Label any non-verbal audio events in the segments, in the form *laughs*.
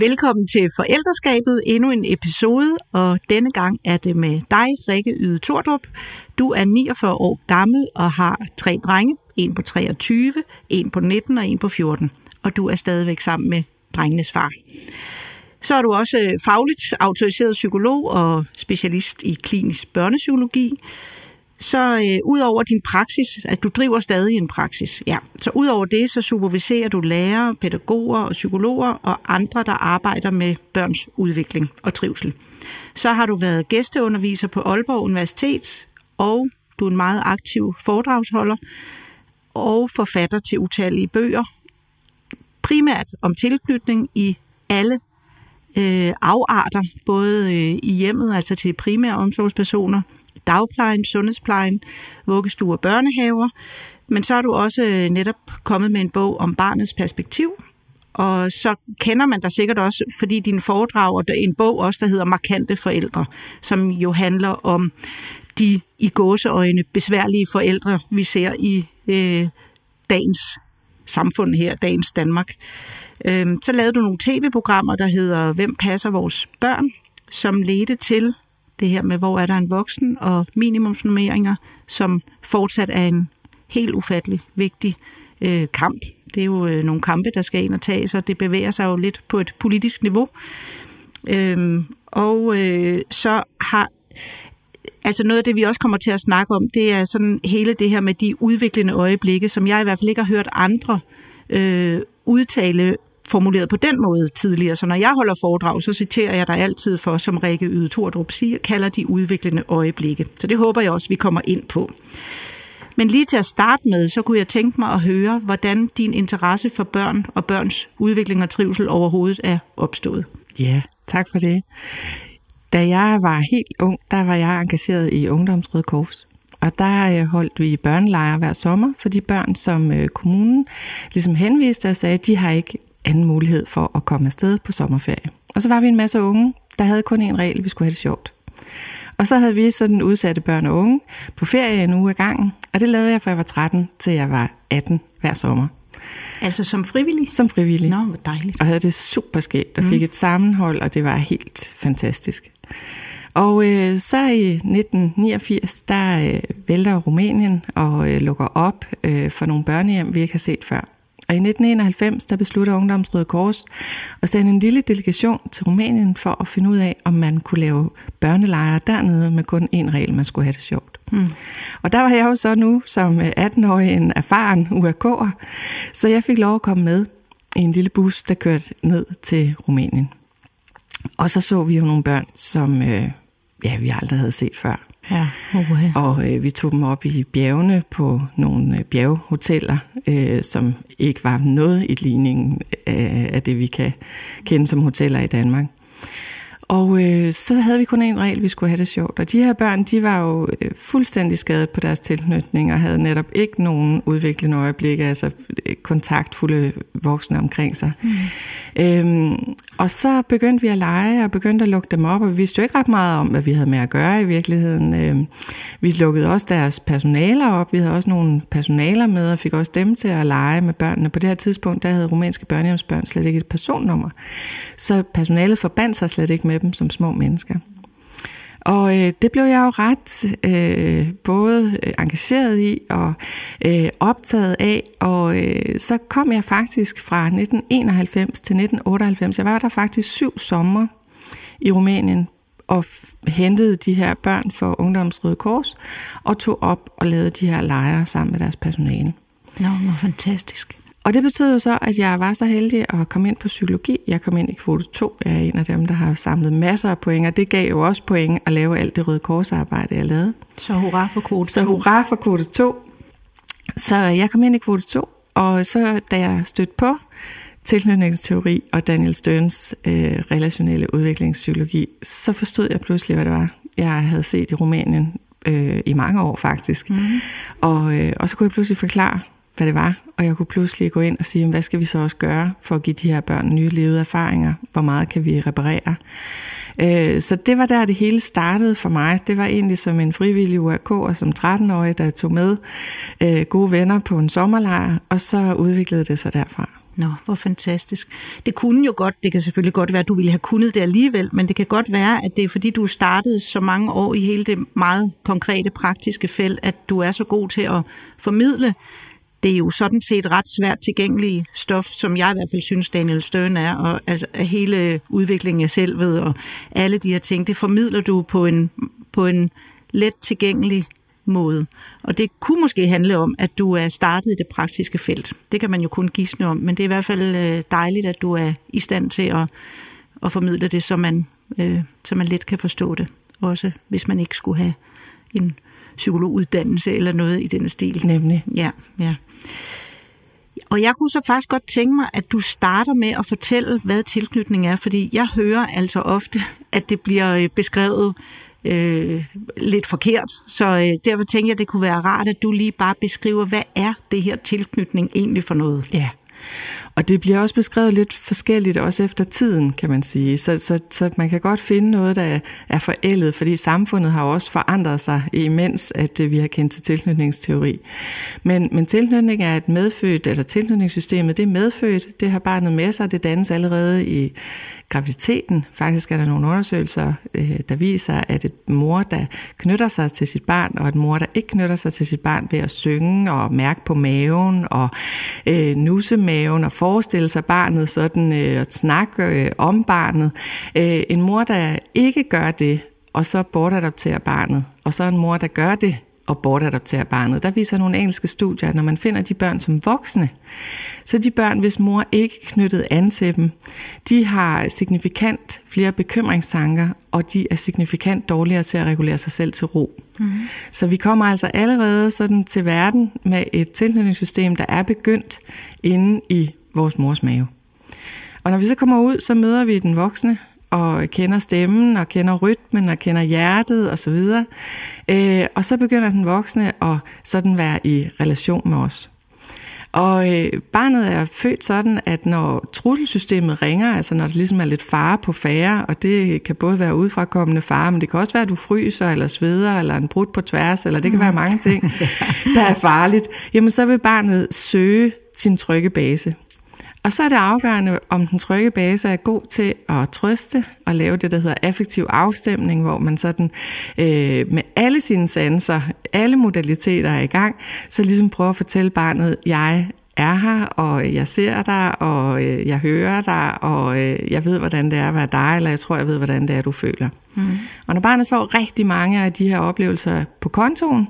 Velkommen til Forældreskabet, endnu en episode, og denne gang er det med dig, Rikke Yde Tordrup. Du er 49 år gammel og har tre drenge, en på 23, en på 19 og en på 14, og du er stadigvæk sammen med drengenes far. Så er du også fagligt autoriseret psykolog og specialist i klinisk børnepsykologi så øh, ud over din praksis, at du driver stadig en praksis, ja, så ud over det, så superviserer du lærere, pædagoger og psykologer og andre, der arbejder med børns udvikling og trivsel. Så har du været gæsteunderviser på Aalborg Universitet, og du er en meget aktiv foredragsholder og forfatter til utallige bøger, primært om tilknytning i alle øh, afarter, både øh, i hjemmet, altså til primære omsorgspersoner, dagplejen, sundhedsplejen, vuggestuer og børnehaver. Men så er du også øh, netop kommet med en bog om barnets perspektiv, og så kender man dig sikkert også, fordi din foredrag er en bog også, der hedder Markante Forældre, som jo handler om de i gåseøjne besværlige forældre, vi ser i øh, dagens samfund her, dagens Danmark. Øh, så lavede du nogle tv-programmer, der hedder Hvem passer vores børn, som ledte til det her med, hvor er der en voksen, og minimumsnummeringer, som fortsat er en helt ufattelig vigtig øh, kamp. Det er jo øh, nogle kampe, der skal ind og tages, og det bevæger sig jo lidt på et politisk niveau. Øhm, og øh, så har Altså noget af det, vi også kommer til at snakke om, det er sådan hele det her med de udviklende øjeblikke, som jeg i hvert fald ikke har hørt andre øh, udtale formuleret på den måde tidligere. Så når jeg holder foredrag, så citerer jeg dig altid for, som Rikke Yde Tordrup siger, kalder de udviklende øjeblikke. Så det håber jeg også, vi kommer ind på. Men lige til at starte med, så kunne jeg tænke mig at høre, hvordan din interesse for børn og børns udvikling og trivsel overhovedet er opstået. Ja, tak for det. Da jeg var helt ung, der var jeg engageret i Ungdomsrøde Kors. Og der øh, holdt vi børnelejre hver sommer for de børn, som øh, kommunen ligesom henviste og sagde, at de har ikke anden mulighed for at komme afsted på sommerferie. Og så var vi en masse unge, der havde kun en regel, vi skulle have det sjovt. Og så havde vi sådan udsatte børn og unge på ferie en uge ad gangen, og det lavede jeg fra jeg var 13 til jeg var 18 hver sommer. Altså som frivillig? Som frivillig. Nå, hvor dejligt. Og havde det super skægt, og mm. fik et sammenhold, og det var helt fantastisk. Og øh, så i 1989, der øh, vælter Rumænien og øh, lukker op øh, for nogle børnehjem, vi ikke har set før. Og i 1991 der beslutter Ungdomsrøde Kors at sende en lille delegation til Rumænien for at finde ud af, om man kunne lave børnelejre dernede med kun én regel, man skulle have det sjovt. Mm. Og der var jeg jo så nu som 18-årig en erfaren URK'er, så jeg fik lov at komme med i en lille bus, der kørte ned til Rumænien. Og så så vi jo nogle børn, som øh, ja, vi aldrig havde set før. Ja, okay. Og øh, vi tog dem op i bjergene på nogle øh, bjerghoteller, øh, som ikke var noget i ligningen af, af det, vi kan kende som hoteller i Danmark. Og øh, så havde vi kun en regel, vi skulle have det sjovt. Og de her børn, de var jo øh, fuldstændig skadet på deres tilknytning, og havde netop ikke nogen udviklende øjeblikke, altså øh, kontaktfulde voksne omkring sig. Mm. Øhm, og så begyndte vi at lege, og begyndte at lukke dem op, og vi vidste jo ikke ret meget om, hvad vi havde med at gøre i virkeligheden. Øhm, vi lukkede også deres personaler op, vi havde også nogle personaler med, og fik også dem til at lege med børnene. På det her tidspunkt, der havde rumænske børnehjemsbørn slet ikke et personnummer. Så personalet forbandt sig slet ikke med dem som små mennesker. Og øh, det blev jeg jo ret øh, både øh, engageret i og øh, optaget af, og øh, så kom jeg faktisk fra 1991 til 1998. Jeg var der faktisk syv sommer i Rumænien og hentede de her børn for Ungdomsrøde Kors og tog op og lavede de her lejre sammen med deres personale. Nå, hvor fantastisk. Og det betød jo så, at jeg var så heldig at komme ind på psykologi. Jeg kom ind i kvote 2. Jeg er en af dem, der har samlet masser af point, og det gav jo også point at lave alt det røde korsarbejde, jeg lavede. Så hurra for kvote 2. Så hurra for kvote 2. Så jeg kom ind i kvote 2, og så da jeg stødte på tilknytningsteori og Daniel Stearns øh, relationelle udviklingspsykologi, så forstod jeg pludselig, hvad det var, jeg havde set i Rumænien øh, i mange år faktisk. Mm. Og, øh, og så kunne jeg pludselig forklare, hvad det var, og jeg kunne pludselig gå ind og sige, hvad skal vi så også gøre for at give de her børn nye levede erfaringer? Hvor meget kan vi reparere? Øh, så det var der, det hele startede for mig. Det var egentlig som en frivillig URK, og som 13-årig, der tog med øh, gode venner på en sommerlejr, og så udviklede det sig derfra. Nå, hvor fantastisk. Det kunne jo godt, det kan selvfølgelig godt være, at du ville have kunnet det alligevel, men det kan godt være, at det er fordi, du startede så mange år i hele det meget konkrete, praktiske felt, at du er så god til at formidle det er jo sådan set ret svært tilgængelige stof, som jeg i hvert fald synes, Daniel Stern er, og altså hele udviklingen af selvet og alle de her ting, det formidler du på en, på en let tilgængelig måde. Og det kunne måske handle om, at du er startet i det praktiske felt. Det kan man jo kun gisne om, men det er i hvert fald øh, dejligt, at du er i stand til at, at formidle det, så man, øh, så man let kan forstå det. Også hvis man ikke skulle have en psykologuddannelse eller noget i den stil. Nemlig. Ja, ja. Og jeg kunne så faktisk godt tænke mig, at du starter med at fortælle, hvad tilknytning er, fordi jeg hører altså ofte, at det bliver øh, beskrevet øh, lidt forkert. Så øh, derfor tænker jeg, at det kunne være rart, at du lige bare beskriver, hvad er det her tilknytning egentlig for noget? Ja. Og det bliver også beskrevet lidt forskelligt, også efter tiden, kan man sige. Så, så, så man kan godt finde noget, der er forældet, fordi samfundet har også forandret sig, imens at øh, vi har kendt til tilknytningsteori. Men, men tilknytning er et medfødt, eller tilknytningssystemet, det er medfødt, det har barnet med sig, det dannes allerede i graviditeten. Faktisk er der nogle undersøgelser, øh, der viser, at et mor, der knytter sig til sit barn, og et mor, der ikke knytter sig til sit barn ved at synge og mærke på maven og øh, nusse maven og forestille sig barnet sådan øh, og snakke øh, om barnet. Øh, en mor, der ikke gør det, og så bortadopterer barnet, og så en mor, der gør det, og bortadoptere barnet. Der viser nogle engelske studier, at når man finder de børn som voksne, så de børn, hvis mor ikke knyttede an til dem, de har signifikant flere bekymringstanker, og de er signifikant dårligere til at regulere sig selv til ro. Mm. Så vi kommer altså allerede sådan til verden med et tilknytningssystem, der er begyndt inde i vores mors mave. Og når vi så kommer ud, så møder vi den voksne, og kender stemmen, og kender rytmen, og kender hjertet osv. Og, øh, og så begynder den voksne at sådan være i relation med os. Og øh, barnet er født sådan, at når trusselsystemet ringer, altså når der ligesom er lidt fare på færre, og det kan både være udefrakommende fare, men det kan også være, at du fryser, eller sveder, eller en brud på tværs, eller det kan være mange ting, *laughs* der er farligt, jamen så vil barnet søge sin trygge base. Og så er det afgørende, om den trygge base er god til at trøste og lave det, der hedder affektiv afstemning, hvor man sådan øh, med alle sine sanser, alle modaliteter er i gang, så ligesom prøver at fortælle barnet, jeg er her, og jeg ser dig, og øh, jeg hører dig, og øh, jeg ved, hvordan det er at være dig, eller jeg tror, jeg ved, hvordan det er, du føler. Mm. Og når barnet får rigtig mange af de her oplevelser på kontoen,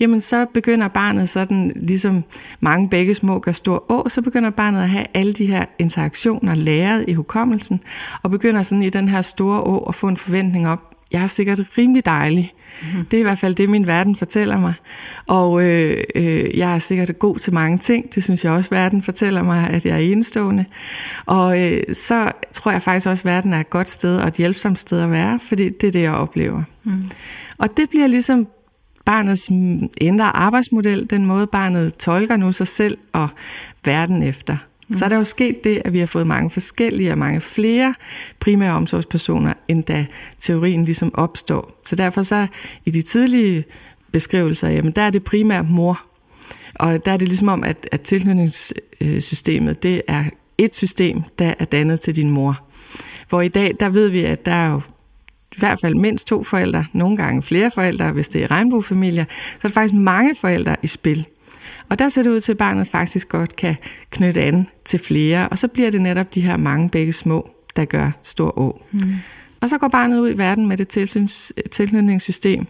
jamen så begynder barnet sådan, ligesom mange begge små gør stor å, så begynder barnet at have alle de her interaktioner læret i hukommelsen, og begynder sådan i den her store å at få en forventning op, jeg er sikkert rimelig dejlig, Mm. Det er i hvert fald det, min verden fortæller mig. Og øh, øh, jeg er sikkert god til mange ting. Det synes jeg også, verden fortæller mig, at jeg er enestående. Og øh, så tror jeg faktisk også, at verden er et godt sted og et hjælpsomt sted at være, fordi det er det, jeg oplever. Mm. Og det bliver ligesom barnets indre arbejdsmodel, den måde barnet tolker nu sig selv og verden efter. Så er der jo sket det, at vi har fået mange forskellige og mange flere primære omsorgspersoner, end da teorien ligesom opstår. Så derfor så i de tidlige beskrivelser, jamen der er det primært mor. Og der er det ligesom om, at, at tilknytningssystemet, det er et system, der er dannet til din mor. Hvor i dag, der ved vi, at der er jo i hvert fald mindst to forældre, nogle gange flere forældre, hvis det er regnbuefamilier, så er der faktisk mange forældre i spil. Og der ser det ud til, at barnet faktisk godt kan knytte an til flere, og så bliver det netop de her mange begge små, der gør stor å. Mm. Og så går barnet ud i verden med det tilknytningssystem,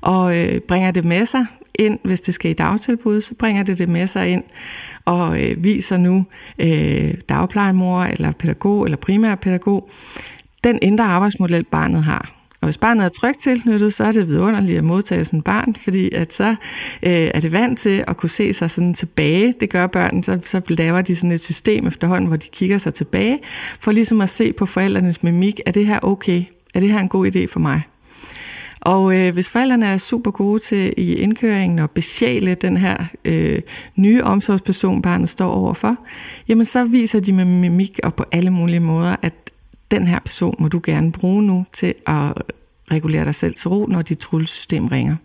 og øh, bringer det med sig ind, hvis det skal i dagtilbud, så bringer det det med sig ind, og øh, viser nu øh, dagplejemor, eller pædagog, eller primær pædagog, den indre arbejdsmodel, barnet har. Og hvis barnet er trygt tilknyttet, så er det vidunderligt at modtage sådan et barn, fordi at så øh, er det vant til at kunne se sig sådan tilbage. Det gør børn, så, så laver de sådan et system efterhånden, hvor de kigger sig tilbage, for ligesom at se på forældrenes mimik. Er det her okay? Er det her en god idé for mig? Og øh, hvis forældrene er super gode til i indkøringen og besjæle den her øh, nye omsorgsperson, barnet står overfor, jamen så viser de med mimik og på alle mulige måder, at den her person må du gerne bruge nu til at regulere dig selv til ro, når dit tryllesystem ringer.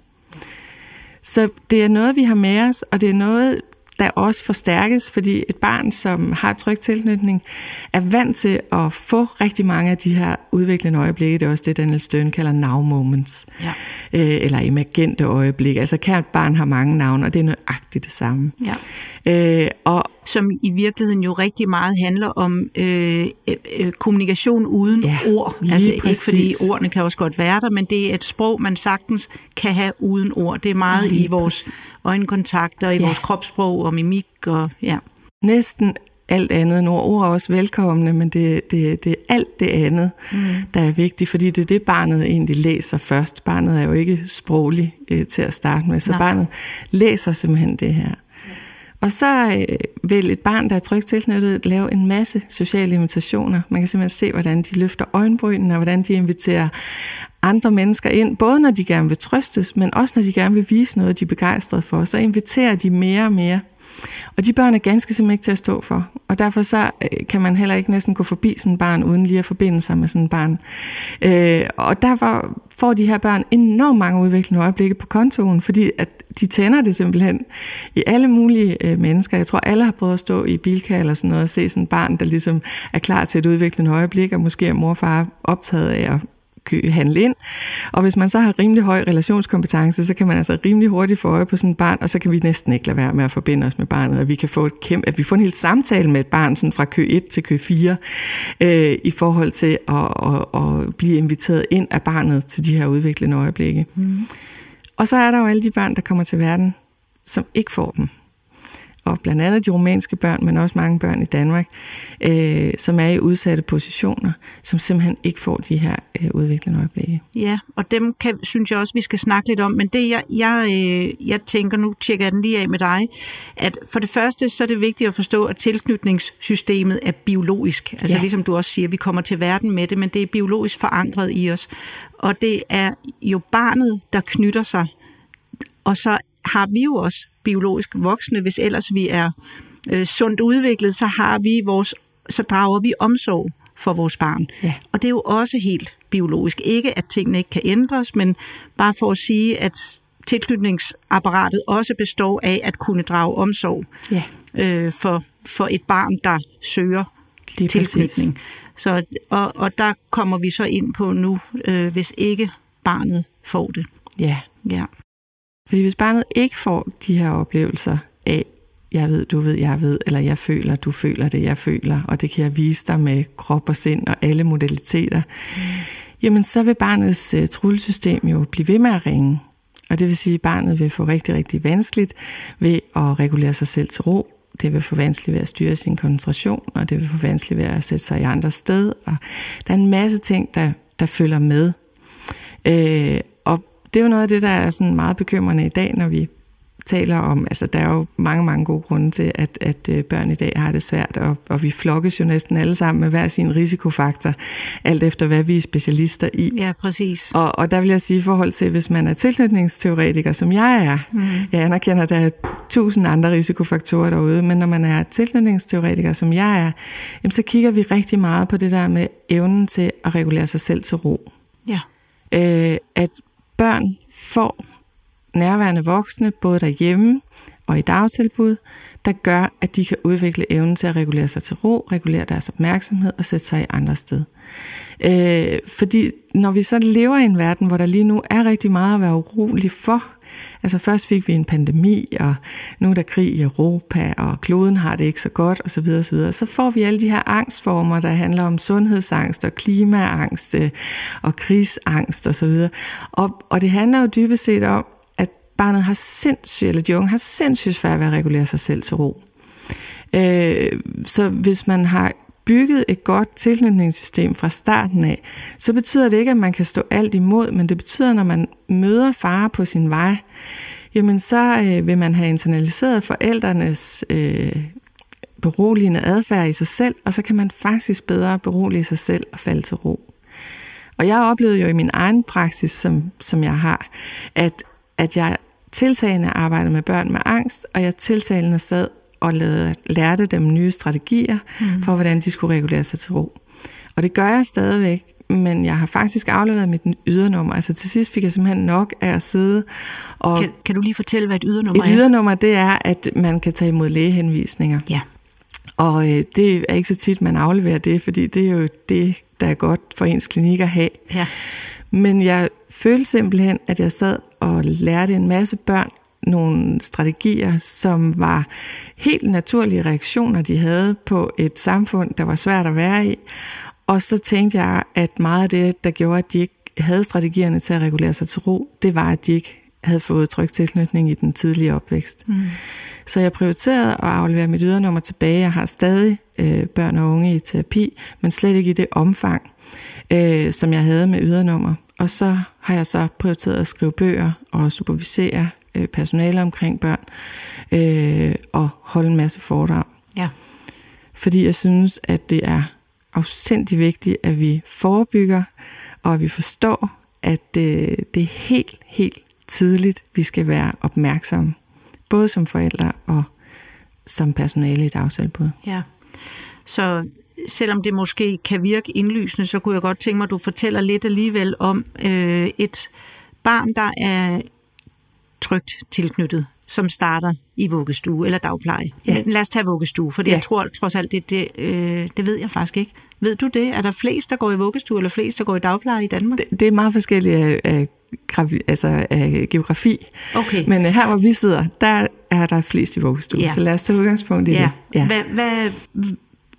Så det er noget, vi har med os, og det er noget, der også forstærkes, fordi et barn, som har tryg tilknytning, er vant til at få rigtig mange af de her udviklende øjeblikke. Det er også det, Daniel Stern kalder now moments. Ja. Øh, eller emergente øjeblikke. Altså kært barn har mange navne, og det er nøjagtigt det samme. Ja. Øh, og som i virkeligheden jo rigtig meget handler om øh, øh, kommunikation uden ja, ord. Altså ikke fordi ordene kan også godt være der, men det er et sprog, man sagtens kan have uden ord. Det er meget lige i vores præcis. øjenkontakter, i ja. vores kropssprog og mimik. Og, ja. Næsten alt andet. Nogle ord er også velkomne, men det, det, det er alt det andet, mm. der er vigtigt, fordi det er det, barnet egentlig læser først. Barnet er jo ikke sproglig øh, til at starte med, så Nej. barnet læser simpelthen det her. Og så øh, vil et barn, der er trygt tilknyttet, lave en masse sociale invitationer. Man kan simpelthen se, hvordan de løfter øjenbrynene, og hvordan de inviterer andre mennesker ind, både når de gerne vil trøstes, men også når de gerne vil vise noget, de er begejstrede for. Så inviterer de mere og mere. Og de børn er ganske simpelthen ikke til at stå for. Og derfor så øh, kan man heller ikke næsten gå forbi sådan et barn, uden lige at forbinde sig med sådan et barn. Øh, og derfor får de her børn enormt mange udviklende øjeblikke på kontoen, fordi at de tænder det simpelthen i alle mulige øh, mennesker. Jeg tror, alle har prøvet at stå i bilka eller sådan noget og se sådan et barn, der ligesom er klar til et udviklende øjeblik, og måske er mor og far optaget af at handle ind. Og hvis man så har rimelig høj relationskompetence, så kan man altså rimelig hurtigt få øje på sådan et barn, og så kan vi næsten ikke lade være med at forbinde os med barnet, og vi kan få et kæmpe, at vi får en hel samtale med et barn sådan fra kø 1 til kø 4, øh, i forhold til at, at, at blive inviteret ind af barnet til de her udviklende øjeblikke. Mm. Og så er der jo alle de børn, der kommer til verden, som ikke får dem og blandt andet de romanske børn, men også mange børn i Danmark, øh, som er i udsatte positioner, som simpelthen ikke får de her øh, udviklende øjeblikke. Ja, og dem kan, synes jeg også, vi skal snakke lidt om. Men det, jeg, jeg, øh, jeg tænker, nu tjekker jeg den lige af med dig, at for det første, så er det vigtigt at forstå, at tilknytningssystemet er biologisk. Altså ja. ligesom du også siger, vi kommer til verden med det, men det er biologisk forankret i os. Og det er jo barnet, der knytter sig. Og så har vi jo også biologisk voksne, hvis ellers vi er øh, sundt udviklet, så har vi vores, så drager vi omsorg for vores barn. Ja. Og det er jo også helt biologisk. Ikke at tingene ikke kan ændres, men bare for at sige, at tilknytningsapparatet også består af at kunne drage omsorg ja. øh, for, for et barn, der søger Lige tilknytning. Præcis. Så, og, og der kommer vi så ind på nu, øh, hvis ikke barnet får det. Ja. ja. Fordi hvis barnet ikke får de her oplevelser af, jeg ved, du ved, jeg ved, eller jeg føler, du føler det, jeg føler, og det kan jeg vise dig med krop og sind og alle modaliteter, jamen så vil barnets uh, trullesystem jo blive ved med at ringe. Og det vil sige, at barnet vil få rigtig, rigtig vanskeligt ved at regulere sig selv til ro. Det vil få vanskeligt ved at styre sin koncentration, og det vil få vanskeligt ved at sætte sig i andre sted. Og der er en masse ting, der, der følger med. Øh, det er jo noget af det, der er sådan meget bekymrende i dag, når vi taler om, altså der er jo mange, mange gode grunde til, at, at øh, børn i dag har det svært, og, og vi flokkes jo næsten alle sammen med hver sin risikofaktor, alt efter hvad vi er specialister i. Ja, præcis. Og, og der vil jeg sige i forhold til, hvis man er tilknytningsteoretiker, som jeg er, mm. jeg anerkender, at der er tusind andre risikofaktorer derude, men når man er tilknytningsteoretiker, som jeg er, jamen, så kigger vi rigtig meget på det der med evnen til at regulere sig selv til ro. Ja. Øh, at børn får nærværende voksne, både derhjemme og i dagtilbud, der gør, at de kan udvikle evnen til at regulere sig til ro, regulere deres opmærksomhed og sætte sig i andre sted. Øh, fordi når vi så lever i en verden, hvor der lige nu er rigtig meget at være urolig for, Altså først fik vi en pandemi, og nu er der krig i Europa, og kloden har det ikke så godt, osv. Så, så, så får vi alle de her angstformer, der handler om sundhedsangst og klimaangst øh, og krigsangst osv. Og, og, og det handler jo dybest set om, at barnet har sindssygt, eller de unge har sindssygt svært ved at regulere sig selv til ro. Øh, så hvis man har bygget et godt tilknytningssystem fra starten af, så betyder det ikke, at man kan stå alt imod, men det betyder, at når man møder far på sin vej, jamen så øh, vil man have internaliseret forældrenes øh, beroligende adfærd i sig selv, og så kan man faktisk bedre berolige sig selv og falde til ro. Og jeg oplevede jo i min egen praksis, som, som jeg har, at, at jeg tiltagende arbejder med børn med angst, og jeg tiltagende sad og lærte dem nye strategier mm. for, hvordan de skulle regulere sig til ro. Og det gør jeg stadigvæk, men jeg har faktisk afleveret mit ydernummer. Altså til sidst fik jeg simpelthen nok af at sidde og... Kan, kan du lige fortælle, hvad et ydernummer et er? Et ydernummer, det er, at man kan tage imod lægehenvisninger. Ja. Og øh, det er ikke så tit, man afleverer det, fordi det er jo det, der er godt for ens klinik at have. Ja. Men jeg følte simpelthen, at jeg sad og lærte en masse børn nogle strategier, som var helt naturlige reaktioner, de havde på et samfund, der var svært at være i. Og så tænkte jeg, at meget af det, der gjorde, at de ikke havde strategierne til at regulere sig til ro, det var, at de ikke havde fået tryg tilknytning i den tidlige opvækst. Mm. Så jeg prioriterede at aflevere mit ydernummer tilbage. Jeg har stadig øh, børn og unge i terapi, men slet ikke i det omfang, øh, som jeg havde med ydernummer. Og så har jeg så prioriteret at skrive bøger og supervisere øh, personale omkring børn øh, og holde en masse foredrag. Ja. Fordi jeg synes, at det er afsindig vigtigt, at vi forebygger, og at vi forstår, at øh, det er helt, helt tidligt, vi skal være opmærksomme. Både som forældre og som personale i dagtilbud. Ja. Så selvom det måske kan virke indlysende, så kunne jeg godt tænke mig, at du fortæller lidt alligevel om øh, et barn, der er trygt tilknyttet, som starter i vuggestue eller dagpleje. Ja. Men lad os tage vuggestue, for ja. jeg tror trods alt, det, det, øh, det ved jeg faktisk ikke. Ved du det? Er der flest, der går i vuggestue, eller flest, der går i dagpleje i Danmark? Det, det er meget forskelligt af, af, altså af geografi. Okay. Men uh, her, hvor vi sidder, der er der flest i vuggestue. Ja. Så lad os tage udgangspunkt i ja. det. Ja. Hvad, hvad,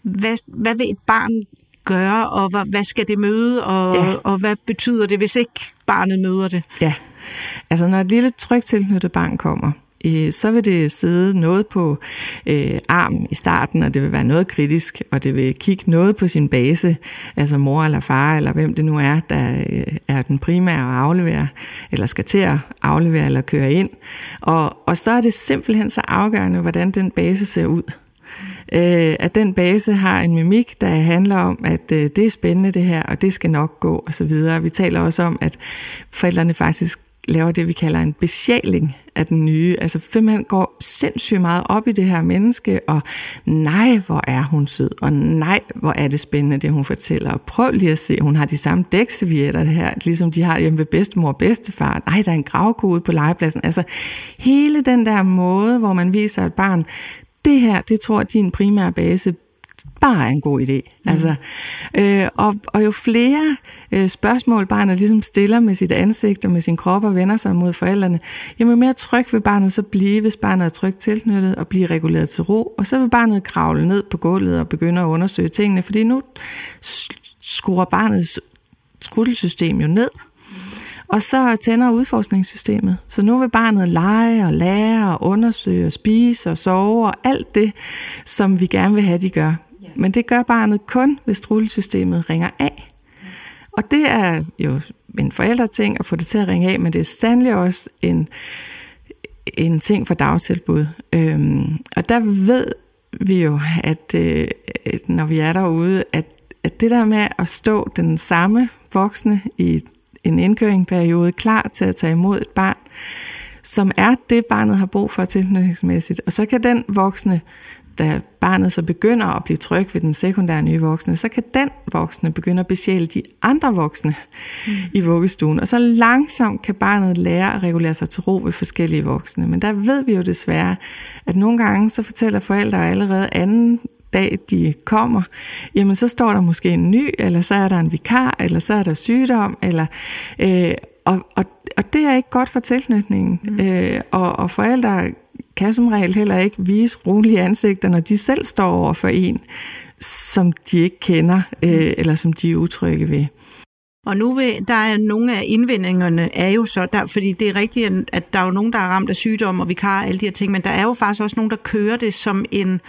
hvad, hvad vil et barn gøre, og hvad, hvad skal det møde, og, ja. og hvad betyder det, hvis ikke barnet møder det? Ja, altså når et lille trygt tilknyttet barn kommer, så vil det sidde noget på øh, armen i starten, og det vil være noget kritisk, og det vil kigge noget på sin base, altså mor eller far, eller hvem det nu er, der øh, er den primære at aflevere, eller skal til at aflevere eller køre ind. Og, og så er det simpelthen så afgørende, hvordan den base ser ud øh, at den base har en mimik, der handler om, at øh, det er spændende det her, og det skal nok gå osv. Vi taler også om, at forældrene faktisk laver det, vi kalder en besjæling af den nye. Altså man går sindssygt meget op i det her menneske, og nej, hvor er hun sød, og nej, hvor er det spændende, det hun fortæller. Og prøv lige at se, hun har de samme dækservietter her, ligesom de har hjemme ved bedstemor og bedstefar. Nej, der er en gravkode på legepladsen. Altså hele den der måde, hvor man viser et barn, det her, det tror din primære base bare er en god idé. Mm. Altså, øh, og, og jo flere øh, spørgsmål barnet ligesom stiller med sit ansigt og med sin krop og vender sig mod forældrene, jo mere tryg vil barnet så blive, hvis barnet er trygt tilknyttet og bliver reguleret til ro. Og så vil barnet kravle ned på gulvet og begynde at undersøge tingene, fordi nu skruer barnets skruttelsystem jo ned. Og så tænder udforskningssystemet. Så nu vil barnet lege og lære og undersøge og spise og sove og alt det, som vi gerne vil have, de gør. Men det gør barnet kun, hvis trullesystemet ringer af. Og det er jo en forældreting at få det til at ringe af, men det er sandelig også en, en ting for dagtilbud. Øhm, og der ved vi jo, at øh, når vi er derude, at, at det der med at stå den samme voksne i en indkøringsperiode klar til at tage imod et barn, som er det, barnet har brug for tilknytningsmæssigt. Og så kan den voksne, da barnet så begynder at blive tryg ved den sekundære nye voksne, så kan den voksne begynde at besjæle de andre voksne mm. i vuggestuen. Og så langsomt kan barnet lære at regulere sig til ro ved forskellige voksne. Men der ved vi jo desværre, at nogle gange så fortæller forældre allerede anden dag de kommer, jamen så står der måske en ny, eller så er der en vikar, eller så er der sygdom, eller, øh, og, og, og det er ikke godt for tilknytningen. Mm. Øh, og, og forældre kan som regel heller ikke vise rolige ansigter, når de selv står over for en, som de ikke kender, øh, eller som de er utrygge ved. Og nu vil, der er nogle af indvendingerne er jo så, der, fordi det er rigtigt, at der er jo nogen, der er ramt af sygdom og vikar og alle de her ting, men der er jo faktisk også nogen, der kører det som en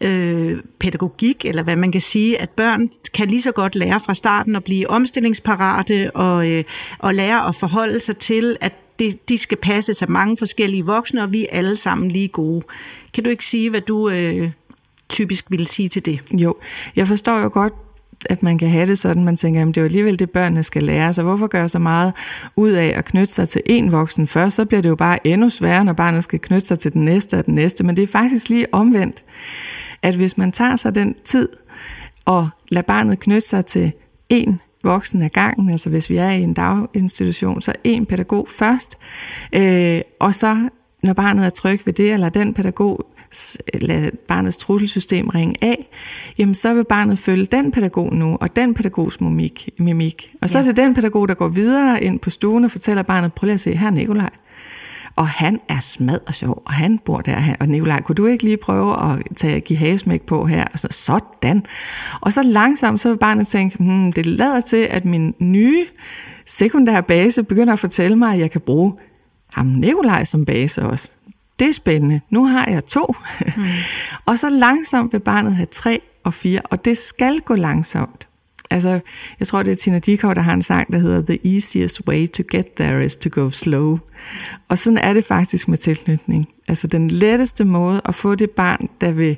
øh, pædagogik, eller hvad man kan sige, at børn kan lige så godt lære fra starten at blive omstillingsparate og, øh, og lære at forholde sig til, at det, de skal passe sig. Mange forskellige voksne, og vi er alle sammen lige gode. Kan du ikke sige, hvad du øh, typisk ville sige til det? Jo, jeg forstår jo godt, at man kan have det sådan, man tænker, at det er jo alligevel det, børnene skal lære, så hvorfor gøre så meget ud af at knytte sig til en voksen først, så bliver det jo bare endnu sværere, når barnet skal knytte sig til den næste og den næste, men det er faktisk lige omvendt, at hvis man tager sig den tid og lader barnet knytte sig til en voksen ad gangen, altså hvis vi er i en daginstitution, så en pædagog først, øh, og så når barnet er tryg ved det, eller den pædagog lade barnets trusselsystem ringe af, jamen så vil barnet følge den pædagog nu, og den pædagogs mimik. mimik. Og så ja. er det den pædagog, der går videre ind på stuen og fortæller barnet, prøv lige at se, her er Nikolaj. Og han er smad og sjov, og han bor der. Og Nikolaj, kunne du ikke lige prøve at tage, give hagesmæk på her? Og så, sådan. Og så langsomt, så vil barnet tænke, hmm, det lader til, at min nye sekundære base begynder at fortælle mig, at jeg kan bruge ham Nikolaj som base også det er spændende. Nu har jeg to. Mm. *laughs* og så langsomt vil barnet have tre og fire, og det skal gå langsomt. Altså, jeg tror, det er Tina Dikov, der har en sang, der hedder The easiest way to get there is to go slow. Og sådan er det faktisk med tilknytning. Altså den letteste måde at få det barn, der vil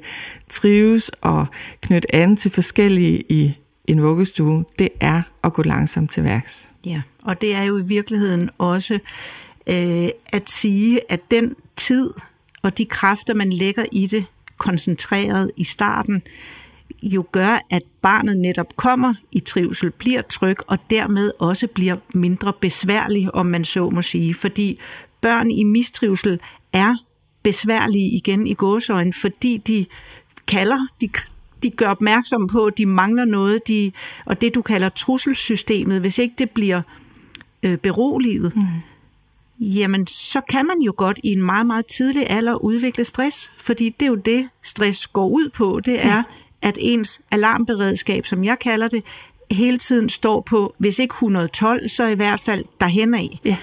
trives og knytte an til forskellige i en vuggestue, det er at gå langsomt til værks. Ja, og det er jo i virkeligheden også øh, at sige, at den tid og de kræfter, man lægger i det, koncentreret i starten, jo gør, at barnet netop kommer i trivsel, bliver tryg og dermed også bliver mindre besværlig, om man så må sige. Fordi børn i mistrivsel er besværlige igen i gåsøjne, fordi de kalder, de, de gør opmærksom på, at de mangler noget, de, og det du kalder trusselssystemet, hvis ikke det bliver øh, beroliget, mm jamen så kan man jo godt i en meget, meget tidlig alder udvikle stress, fordi det er jo det, stress går ud på. Det er, at ens alarmberedskab, som jeg kalder det, hele tiden står på, hvis ikke 112, så i hvert fald derhen af. Ja.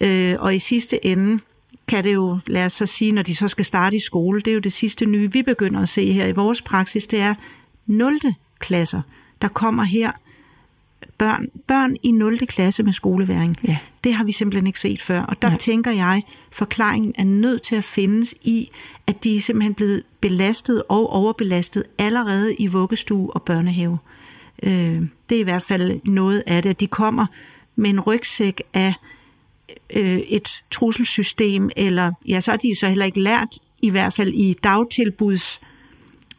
Øh, og i sidste ende kan det jo, lad os så sige, når de så skal starte i skole, det er jo det sidste nye, vi begynder at se her i vores praksis, det er 0. klasser, der kommer her børn, børn i 0. klasse med skoleværing. Ja. Det har vi simpelthen ikke set før. Og der Nej. tænker jeg, forklaringen er nødt til at findes i, at de er simpelthen blevet belastet og overbelastet allerede i vuggestue og børnehave. Øh, det er i hvert fald noget af det, at de kommer med en rygsæk af øh, et trusselsystem, eller ja, så er de så heller ikke lært, i hvert fald i dagtilbuds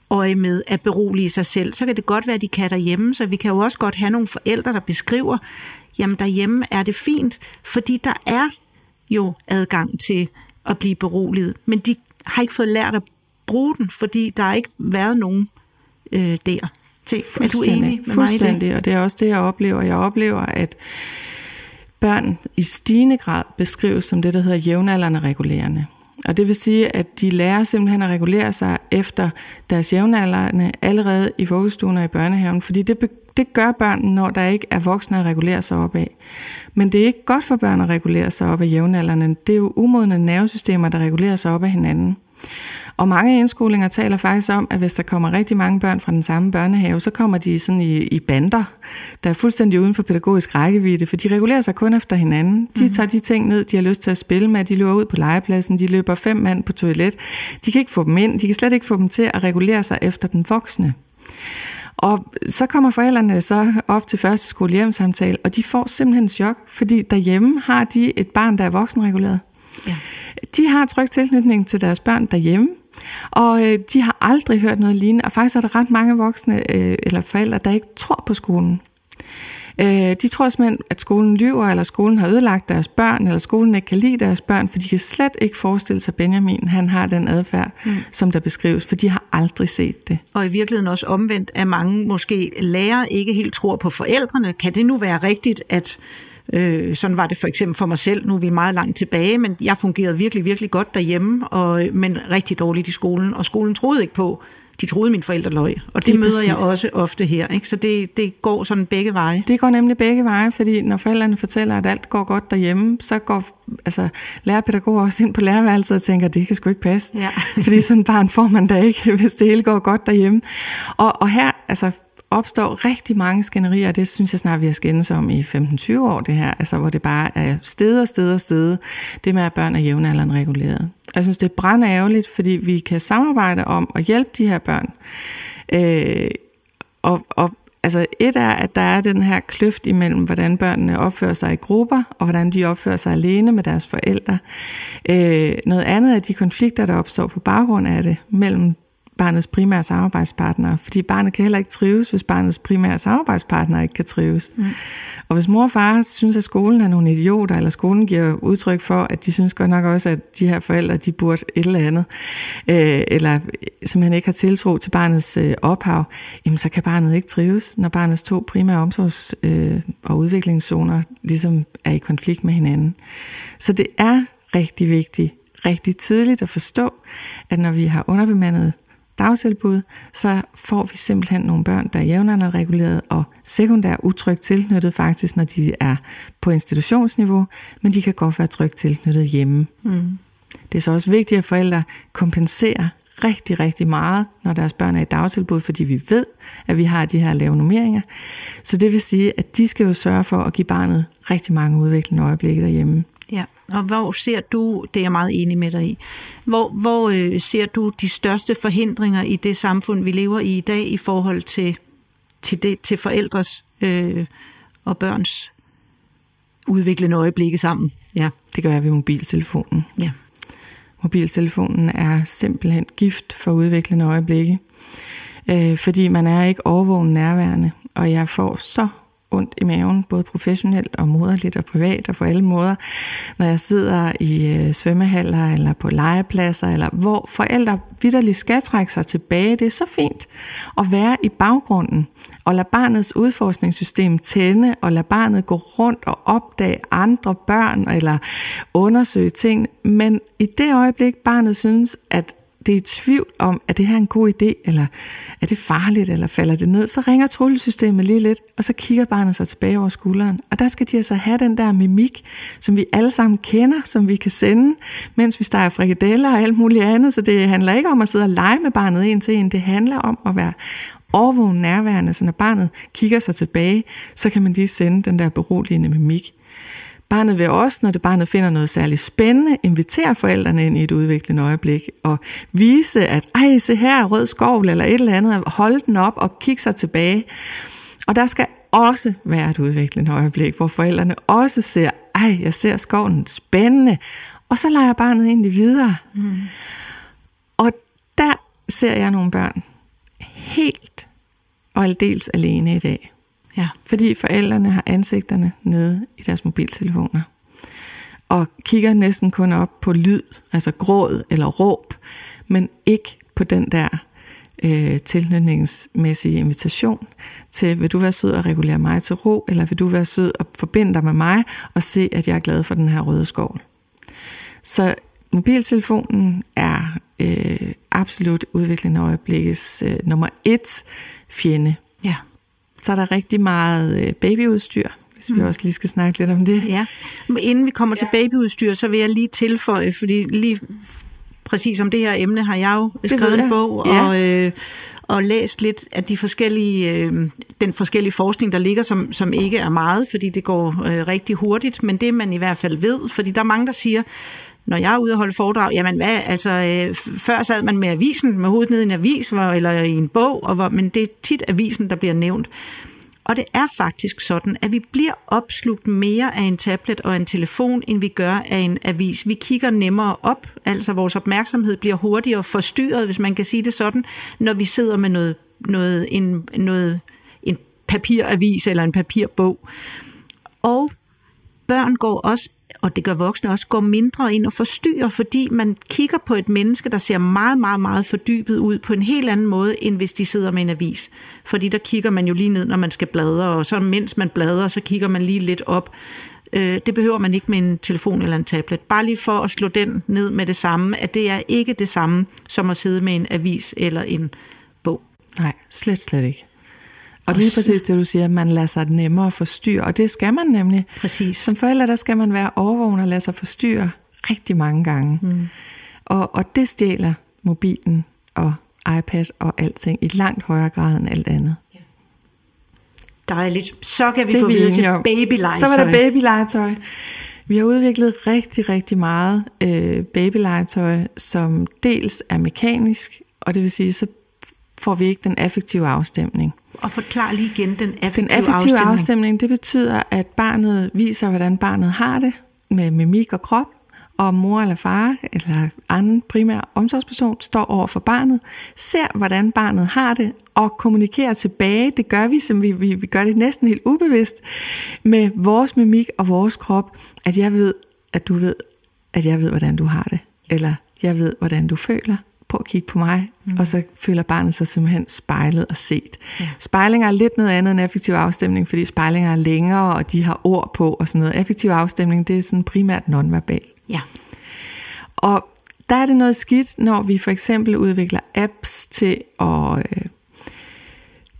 øje med at berolige sig selv. Så kan det godt være, at de kan derhjemme, så vi kan jo også godt have nogle forældre, der beskriver, jamen derhjemme er det fint, fordi der er jo adgang til at blive beroliget, men de har ikke fået lært at bruge den, fordi der har ikke været nogen øh, der. Til. Er du enig med mig i det? og det er også det, jeg oplever. Jeg oplever, at børn i stigende grad beskrives som det, der hedder jævnaldrende regulerende. Og det vil sige, at de lærer simpelthen at regulere sig efter deres jævnaldrende allerede i vuggestuen og i børnehaven, fordi det, det gør børn, når der ikke er voksne at regulere sig op af. Men det er ikke godt for børn at regulere sig op af jævnaldrende. Det er jo umodne nervesystemer, der regulerer sig op af hinanden. Og mange indskolinger taler faktisk om, at hvis der kommer rigtig mange børn fra den samme børnehave, så kommer de sådan i, i bander, der er fuldstændig uden for pædagogisk rækkevidde, for de regulerer sig kun efter hinanden. De mm. tager de ting ned, de har lyst til at spille med, de løber ud på legepladsen, de løber fem mand på toilet. De kan ikke få dem ind, de kan slet ikke få dem til at regulere sig efter den voksne. Og så kommer forældrene så op til første skolehjemsamtale, og de får simpelthen chok, fordi derhjemme har de et barn, der er voksenreguleret. Ja. De har tryg tilknytning til deres børn derhjemme, og øh, de har aldrig hørt noget lignende, og faktisk er der ret mange voksne øh, eller forældre, der ikke tror på skolen. Øh, de tror simpelthen, at skolen lyver, eller skolen har ødelagt deres børn, eller skolen ikke kan lide deres børn, for de kan slet ikke forestille sig, at Benjamin han har den adfærd, mm. som der beskrives, for de har aldrig set det. Og i virkeligheden også omvendt, at mange måske lærer ikke helt tror på forældrene. Kan det nu være rigtigt, at Øh, sådan var det for eksempel for mig selv. Nu er vi meget langt tilbage, men jeg fungerede virkelig, virkelig godt derhjemme, og, men rigtig dårligt i skolen. Og skolen troede ikke på, de troede, min forældre løg. Og det, det møder præcis. jeg også ofte her. Ikke? Så det, det går sådan begge veje. Det går nemlig begge veje, fordi når forældrene fortæller, at alt går godt derhjemme, så går altså, lærerpædagoger også ind på lærerværelset og tænker, det kan sgu ikke passe. Ja. *laughs* Fordi sådan barn får man da ikke, *laughs* hvis det hele går godt derhjemme. Og, og her, altså opstår rigtig mange skænderier, og det synes jeg snart, vi har skændes om i 15-20 år, det her, altså hvor det bare er sted og sted og sted, det med, at børn er jævnaldrende reguleret. Og jeg synes, det er brændt ærgerligt, fordi vi kan samarbejde om at hjælpe de her børn. Øh, og, og altså et er, at der er den her kløft imellem, hvordan børnene opfører sig i grupper, og hvordan de opfører sig alene med deres forældre. Øh, noget andet er de konflikter, der opstår på baggrund af det, mellem barnets primære samarbejdspartner, fordi barnet kan heller ikke trives, hvis barnets primære samarbejdspartner ikke kan trives. Mm. Og hvis mor og far synes, at skolen er nogle idioter, eller skolen giver udtryk for, at de synes godt nok også, at de her forældre, de burde et eller andet, øh, eller simpelthen ikke har tiltro til barnets øh, ophav, jamen så kan barnet ikke trives, når barnets to primære omsorgs- øh, og udviklingszoner ligesom er i konflikt med hinanden. Så det er rigtig vigtigt, rigtig tidligt at forstå, at når vi har underbemandet dagtilbud, så får vi simpelthen nogle børn, der er reguleret og sekundær utrygt tilknyttet faktisk, når de er på institutionsniveau, men de kan godt være trygt tilknyttet hjemme. Mm. Det er så også vigtigt, at forældre kompenserer rigtig, rigtig meget, når deres børn er i dagtilbud, fordi vi ved, at vi har de her lave nummeringer. Så det vil sige, at de skal jo sørge for at give barnet rigtig mange udviklende øjeblikke derhjemme. Og hvor ser du, det er jeg meget enig med dig i, hvor, hvor øh, ser du de største forhindringer i det samfund, vi lever i i dag, i forhold til, til, det, til forældres øh, og børns udviklende øjeblikke sammen? Ja. Det gør jeg ved mobiltelefonen. Ja. Mobiltelefonen er simpelthen gift for udviklende øjeblikke, øh, fordi man er ikke overvågen nærværende, og jeg får så ondt i maven, både professionelt og moderligt og privat og på alle måder, når jeg sidder i øh, svømmehaller eller på legepladser, eller hvor forældre vidderligt skal trække sig tilbage. Det er så fint at være i baggrunden og lade barnets udforskningssystem tænde, og lade barnet gå rundt og opdage andre børn, eller undersøge ting. Men i det øjeblik, barnet synes, at det er i tvivl om, er det her en god idé, eller er det farligt, eller falder det ned, så ringer trullesystemet lige lidt, og så kigger barnet sig tilbage over skulderen. Og der skal de altså have den der mimik, som vi alle sammen kender, som vi kan sende, mens vi steger frikadeller og alt muligt andet. Så det handler ikke om at sidde og lege med barnet en til en, det handler om at være overvågen nærværende, så når barnet kigger sig tilbage, så kan man lige sende den der beroligende mimik. Barnet vil også, når det barnet finder noget særligt spændende, invitere forældrene ind i et udviklende øjeblik og vise, at ej, se her er rød skovl eller et eller andet, holde den op og kigge sig tilbage. Og der skal også være et udviklende øjeblik, hvor forældrene også ser, ej, jeg ser skoven spændende, og så leger barnet egentlig videre. Mm. Og der ser jeg nogle børn helt og aldeles alene i dag. Ja. Fordi forældrene har ansigterne nede i deres mobiltelefoner. Og kigger næsten kun op på lyd, altså gråd eller råb, men ikke på den der øh, tilknytningsmæssige invitation til, vil du være sød og regulere mig til ro, eller vil du være sød og forbinde dig med mig og se, at jeg er glad for den her røde skov. Så mobiltelefonen er øh, absolut udviklende øjeblikkets øh, nummer et fjende. Ja. Så er der rigtig meget øh, babyudstyr, hvis vi mm. også lige skal snakke lidt om det. Ja. Men inden vi kommer ja. til babyudstyr, så vil jeg lige tilføje, fordi lige præcis om det her emne har jeg jo skrevet en bog, ja. og, øh, og læst lidt af de forskellige, øh, den forskellige forskning, der ligger, som, som ikke er meget, fordi det går øh, rigtig hurtigt, men det man i hvert fald ved, fordi der er mange, der siger, når jeg er ude og holde foredrag, jamen hvad, altså øh, før sad man med avisen, med hovedet ned i en avis, hvor, eller i en bog, og hvor, men det er tit avisen, der bliver nævnt. Og det er faktisk sådan, at vi bliver opslugt mere af en tablet og en telefon, end vi gør af en avis. Vi kigger nemmere op, altså vores opmærksomhed bliver hurtigere forstyrret, hvis man kan sige det sådan, når vi sidder med noget, noget, en, noget, en papiravis eller en papirbog. Og børn går også og det gør voksne også, går mindre ind og forstyrrer, fordi man kigger på et menneske, der ser meget, meget, meget fordybet ud på en helt anden måde, end hvis de sidder med en avis. Fordi der kigger man jo lige ned, når man skal bladre, og så mens man bladrer, så kigger man lige lidt op. Øh, det behøver man ikke med en telefon eller en tablet. Bare lige for at slå den ned med det samme, at det er ikke det samme som at sidde med en avis eller en bog. Nej, slet, slet ikke. Og lige præcis det, du siger, at man lader sig nemmere forstyrre, og det skal man nemlig. Præcis. Som forældre, der skal man være overvågen og lade sig forstyrre rigtig mange gange. Mm. Og, og det stjæler mobilen og iPad og alting i langt højere grad end alt andet. Dejligt. Så kan vi Det gå vi videre til babylegetøj. Så var der babylegetøj. Vi har udviklet rigtig, rigtig meget øh, babylegetøj, som dels er mekanisk, og det vil sige, så får vi ikke den affektive afstemning. Og forklar lige igen den affektive, Den affektive afstemning. afstemning, det betyder, at barnet viser, hvordan barnet har det med mimik og krop, og mor eller far eller anden primær omsorgsperson står over for barnet, ser, hvordan barnet har det, og kommunikerer tilbage. Det gør vi, som vi, vi, vi gør det næsten helt ubevidst, med vores mimik og vores krop, at jeg ved, at du ved, at jeg ved, hvordan du har det. Eller jeg ved, hvordan du føler. Prøv at kigge på mig. Mm. Og så føler barnet sig simpelthen spejlet og set. Ja. Spejlinger er lidt noget andet end affektiv afstemning, fordi spejlinger er længere, og de har ord på og sådan noget. Affektiv afstemning, det er sådan primært nonverbal. Ja. Og der er det noget skidt, når vi for eksempel udvikler apps til at øh,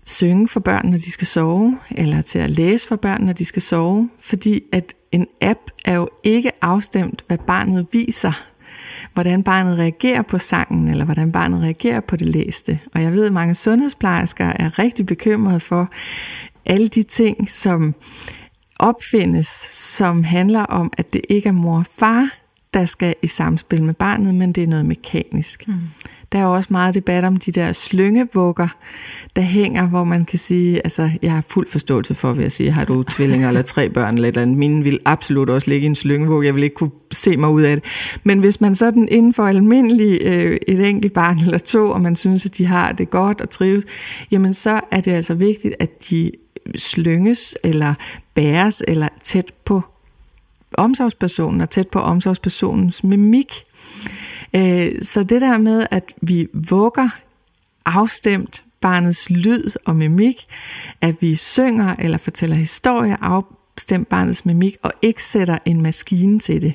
synge for børn, når de skal sove, eller til at læse for børn, når de skal sove, fordi at en app er jo ikke afstemt, hvad barnet viser, hvordan barnet reagerer på sangen, eller hvordan barnet reagerer på det læste. Og jeg ved, at mange sundhedsplejersker er rigtig bekymrede for alle de ting, som opfindes, som handler om, at det ikke er mor og far, der skal i samspil med barnet, men det er noget mekanisk. Mm. Der er også meget debat om de der slyngebukker, der hænger, hvor man kan sige, altså jeg har fuld forståelse for, vil jeg sige, har du tvillinger eller tre børn eller et eller andet, mine vil absolut også ligge i en slyngebuk, jeg vil ikke kunne se mig ud af det. Men hvis man sådan inden for almindelig øh, et enkelt barn eller to, og man synes, at de har det godt og trives, jamen så er det altså vigtigt, at de slynges eller bæres eller tæt på omsorgspersonen og tæt på omsorgspersonens mimik. Øh, Så det der med, at vi vugger afstemt barnets lyd og mimik, at vi synger eller fortæller historier afstemt barnets mimik, og ikke sætter en maskine til det,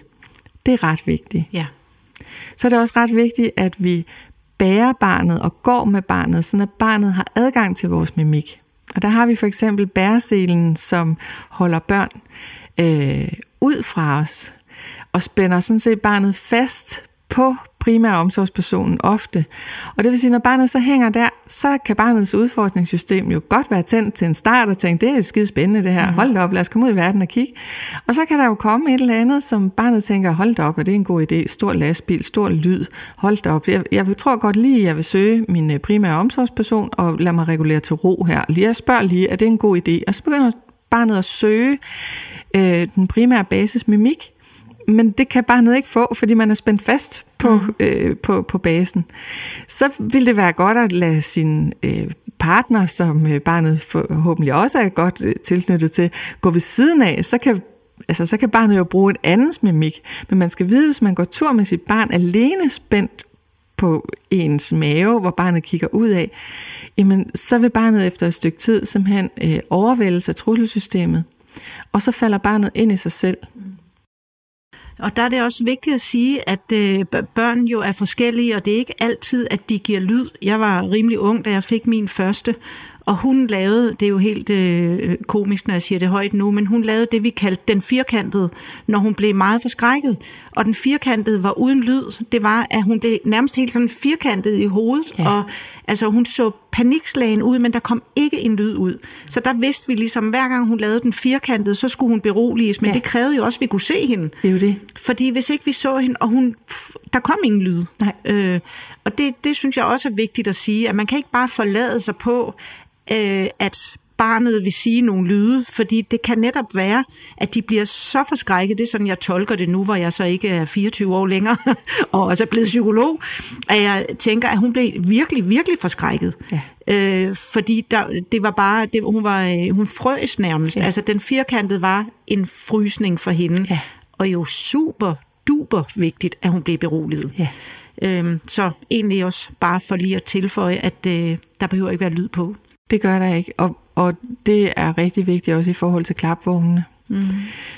det er ret vigtigt. Ja. Så er det også ret vigtigt, at vi bærer barnet og går med barnet, så at barnet har adgang til vores mimik. Og der har vi for eksempel bæreselen, som holder børn øh, ud fra os, og spænder sådan set barnet fast på primær omsorgspersonen ofte. Og det vil sige, når barnet så hænger der, så kan barnets udforskningssystem jo godt være tændt til en start og tænke, det er skide spændende det her, hold da op, lad os komme ud i verden og kigge. Og så kan der jo komme et eller andet, som barnet tænker, hold da op, er det en god idé, stor lastbil, stor lyd, hold da op. Jeg, jeg tror godt lige, jeg vil søge min øh, primære omsorgsperson og lade mig regulere til ro her. Jeg spørger lige, er det en god idé? Og så begynder barnet at søge øh, den primære basis mimik, men det kan barnet ikke få, fordi man er spændt fast på, mm. øh, på, på basen. Så vil det være godt at lade sin øh, partner, som øh, barnet forhåbentlig også er godt øh, tilknyttet til, gå ved siden af. Så kan, altså, så kan barnet jo bruge en andens mimik. Men man skal vide, hvis man går tur med sit barn alene spændt på ens mave, hvor barnet kigger ud af, jamen, så vil barnet efter et stykke tid simpelthen øh, overvældes af trusselsystemet. Og så falder barnet ind i sig selv. Og der er det også vigtigt at sige, at øh, børn jo er forskellige, og det er ikke altid, at de giver lyd. Jeg var rimelig ung, da jeg fik min første, og hun lavede, det er jo helt øh, komisk, når jeg siger det højt nu, men hun lavede det, vi kaldte den firkantede, når hun blev meget forskrækket. Og den firkantede var uden lyd. Det var, at hun blev nærmest helt sådan firkantet i hovedet, ja. og altså hun så panikslagen ud, men der kom ikke en lyd ud. Så der vidste vi ligesom, hver gang hun lavede den firkantede, så skulle hun beroliges, men ja. det krævede jo også, at vi kunne se hende. Det er jo det. Fordi hvis ikke vi så hende, og hun, der kom ingen lyd. Nej. Øh, og det, det synes jeg også er vigtigt at sige, at man kan ikke bare forlade sig på, øh, at barnet vil sige nogle lyde, fordi det kan netop være, at de bliver så forskrækket, det er sådan, jeg tolker det nu, hvor jeg så ikke er 24 år længere, *laughs* og også er blevet psykolog, at jeg tænker, at hun blev virkelig, virkelig forskrækket. Ja. Øh, fordi der, det var bare, det, hun, var, øh, hun frøs nærmest. Ja. Altså den firkantede var en frysning for hende, Ja. og jo super duper vigtigt, at hun blev beroliget. Ja. Øhm, så egentlig også bare for lige at tilføje, at øh, der behøver ikke være lyd på. Det gør der ikke, og, og det er rigtig vigtigt også i forhold til klapvognene. Mm.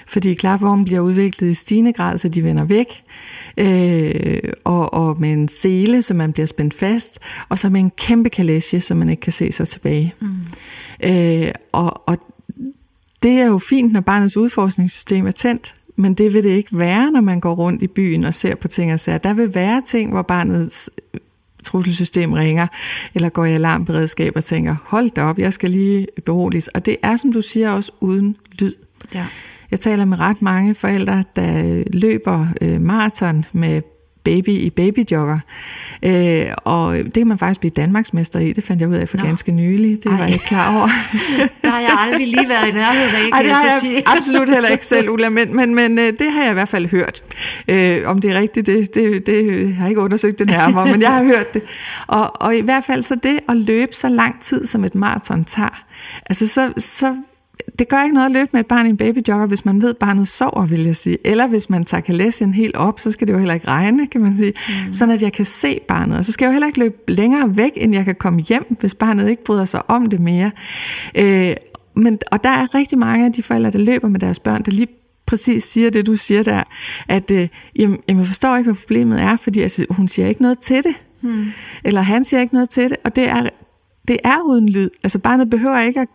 Fordi klapvormen bliver udviklet i stigende grad, så de vender væk, øh, og, og med en sele, så man bliver spændt fast, og så med en kæmpe kalesje, så man ikke kan se sig tilbage. Mm. Øh, og, og det er jo fint, når barnets udforskningssystem er tændt, men det vil det ikke være, når man går rundt i byen og ser på ting og sager. Der vil være ting, hvor barnets trusselsystem ringer, eller går i alarmberedskab og tænker, hold da op, jeg skal lige beroliges. Og det er, som du siger, også uden lyd. Ja. Jeg taler med ret mange forældre, der løber øh, maraton med baby i babyjogger. Øh, og det kan man faktisk blive Danmarksmester i. Det fandt jeg ud af for Nå. ganske nylig. Det Ej. var jeg ikke klar over. *laughs* der har jeg aldrig lige været i nærheden af, Ej, det har jeg, sige. absolut heller ikke selv, Ulla, men, men, men øh, det har jeg i hvert fald hørt. Øh, om det er rigtigt, det, det, det har jeg ikke undersøgt det nærmere, men jeg har hørt det. Og, og i hvert fald så det at løbe så lang tid, som et maraton tager, altså så, så det gør ikke noget at løbe med et barn i en babyjogger, hvis man ved, at barnet sover, vil jeg sige. Eller hvis man tager kalesien helt op, så skal det jo heller ikke regne, kan man sige. Mm. Sådan at jeg kan se barnet. Og så skal jeg jo heller ikke løbe længere væk, end jeg kan komme hjem, hvis barnet ikke bryder sig om det mere. Øh, men, og der er rigtig mange af de forældre, der løber med deres børn, der lige præcis siger det, du siger der, at øh, jamen, jeg forstår ikke, hvad problemet er, fordi altså, hun siger ikke noget til det. Mm. Eller han siger ikke noget til det, og det er, det er uden lyd. Altså barnet behøver ikke at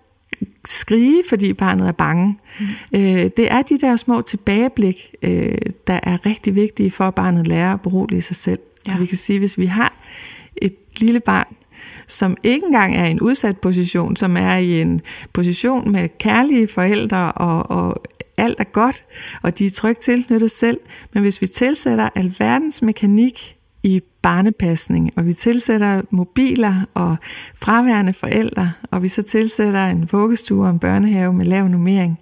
skrige, fordi barnet er bange. Mm. Øh, det er de der små tilbageblik, øh, der er rigtig vigtige for, at barnet lærer at berolige sig selv. Ja. Og vi kan sige, hvis vi har et lille barn, som ikke engang er i en udsat position, som er i en position med kærlige forældre, og, og alt er godt, og de er trygt tilknyttet selv. Men hvis vi tilsætter alverdens mekanik i barnepasning, og vi tilsætter mobiler og fraværende forældre, og vi så tilsætter en vuggestue og en børnehave med lav nummering,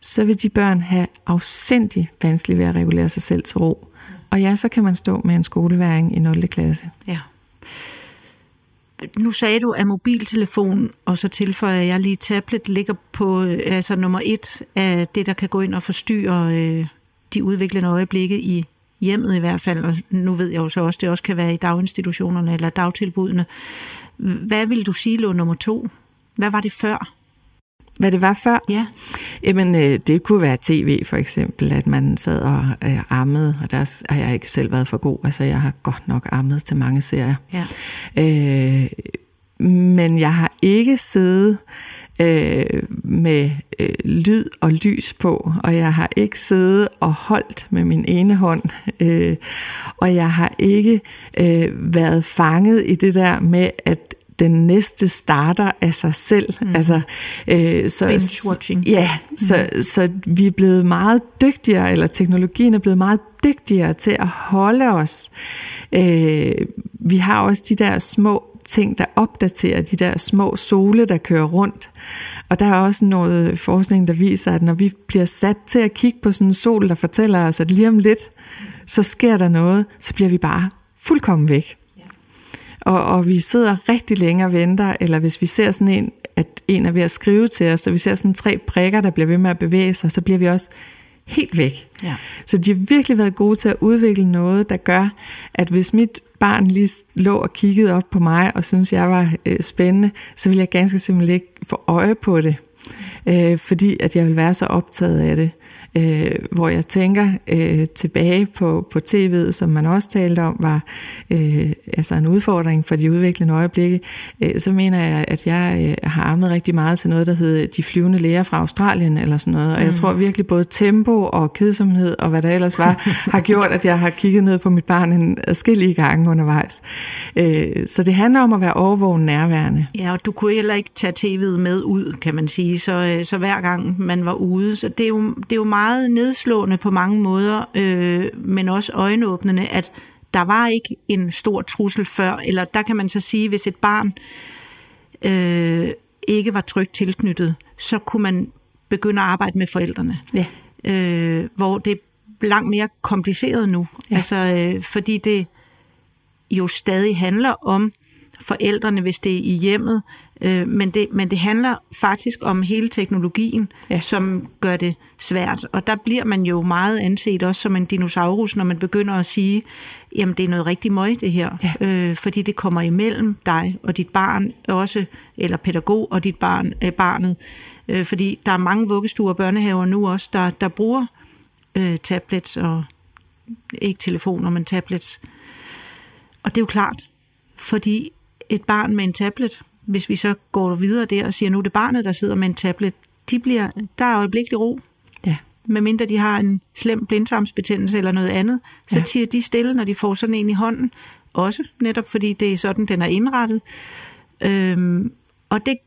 så vil de børn have afsindig vanskeligt ved at regulere sig selv til ro. Og ja, så kan man stå med en skoleværing i 0. klasse. Ja. Nu sagde du, at mobiltelefon, og så tilføjer jeg lige, tablet ligger på øh, altså nummer et af det, der kan gå ind og forstyrre øh, de udviklende øjeblikke i hjemmet i hvert fald, og nu ved jeg jo så også, det også kan være i daginstitutionerne eller dagtilbudene. Hvad vil du sige lå nummer to? Hvad var det før? Hvad det var før? Ja. Jamen, øh, det kunne være tv for eksempel, at man sad og øh, ammede, og der har jeg ikke selv været for god. Altså, jeg har godt nok ammet til mange serier. Ja. Øh, men jeg har ikke siddet øh, med øh, lyd og lys på, og jeg har ikke siddet og holdt med min ene hånd, øh, og jeg har ikke øh, været fanget i det der med, at den næste starter af sig selv. Mm. Altså, øh, så, Binge-watching. Ja, mm. så, så vi er blevet meget dygtigere, eller teknologien er blevet meget dygtigere til at holde os. Øh, vi har også de der små ting, der opdaterer de der små sole, der kører rundt. Og der er også noget forskning, der viser, at når vi bliver sat til at kigge på sådan en sol, der fortæller os, at lige om lidt, så sker der noget, så bliver vi bare fuldkommen væk. Og, og vi sidder rigtig længe og venter, eller hvis vi ser sådan en, at en er ved at skrive til os, så vi ser sådan tre prikker, der bliver ved med at bevæge sig, så bliver vi også helt væk. Ja. Så de har virkelig været gode til at udvikle noget, der gør, at hvis mit barn lige lå og kiggede op på mig og syntes, jeg var øh, spændende, så ville jeg ganske simpelthen ikke få øje på det, øh, fordi at jeg vil være så optaget af det øh, hvor jeg tænker øh, tilbage på, på tv'et, som man også talte om, var øh, altså en udfordring for de udviklende øjeblikke, øh, så mener jeg, at jeg øh, har armet rigtig meget til noget, der hedder De flyvende læger fra Australien, eller sådan noget. Og jeg mm. tror virkelig både tempo og kedsomhed, og hvad der ellers var, *laughs* har gjort, at jeg har kigget ned på mit barn en adskillige gange undervejs. Øh, så det handler om at være overvågen nærværende. Ja, og du kunne heller ikke tage tv'et med ud, kan man sige, så, øh, så hver gang man var ude, så det er jo, det er jo meget meget nedslående på mange måder, øh, men også øjenåbnende, at der var ikke en stor trussel før, eller der kan man så sige, hvis et barn øh, ikke var trygt tilknyttet, så kunne man begynde at arbejde med forældrene. Ja. Øh, hvor det er langt mere kompliceret nu, ja. altså, øh, fordi det jo stadig handler om forældrene, hvis det er i hjemmet, Øh, men, det, men det handler faktisk om hele teknologien, ja. som gør det svært. Og der bliver man jo meget anset også som en dinosaurus, når man begynder at sige, jamen det er noget rigtig møg det her. Ja. Øh, fordi det kommer imellem dig og dit barn også, eller pædagog og dit barn, øh, barnet. Øh, fordi der er mange vuggestuer og børnehaver nu også, der, der bruger øh, tablets og ikke telefoner, men tablets. Og det er jo klart, fordi et barn med en tablet, hvis vi så går videre der og siger, nu er det barnet, der sidder med en tablet, de bliver, der er øjeblikkelig ro. Medmindre de har en slem blindtarmsbetændelse eller noget andet, så ja. tiger de stille, når de får sådan en i hånden. Også netop fordi det er sådan, den er indrettet. Øhm, og det,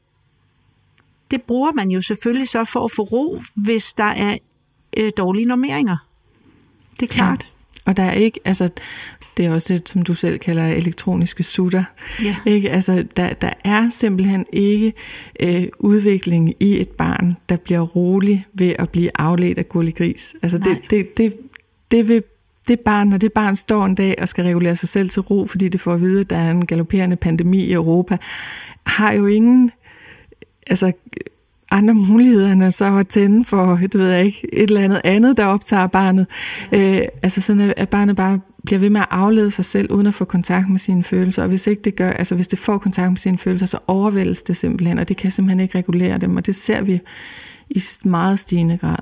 det bruger man jo selvfølgelig så for at få ro, hvis der er øh, dårlige normeringer. Det er klart. Ja. Og der er ikke, altså, det er også det, som du selv kalder elektroniske sutter. Ja. Ikke? Altså, der, der er simpelthen ikke øh, udvikling i et barn, der bliver rolig ved at blive afledt af gris. Altså, det, det, det, det vil det barn, når det barn står en dag og skal regulere sig selv til ro, fordi det får at vide, at der er en galopperende pandemi i Europa, har jo ingen altså, andre muligheder end så at tænde for, det ved jeg ikke, et eller andet andet, der optager barnet. Øh, altså sådan, at barnet bare bliver ved med at aflede sig selv, uden at få kontakt med sine følelser. Og hvis ikke det gør, altså hvis det får kontakt med sine følelser, så overvældes det simpelthen, og det kan simpelthen ikke regulere dem. Og det ser vi i meget stigende grad.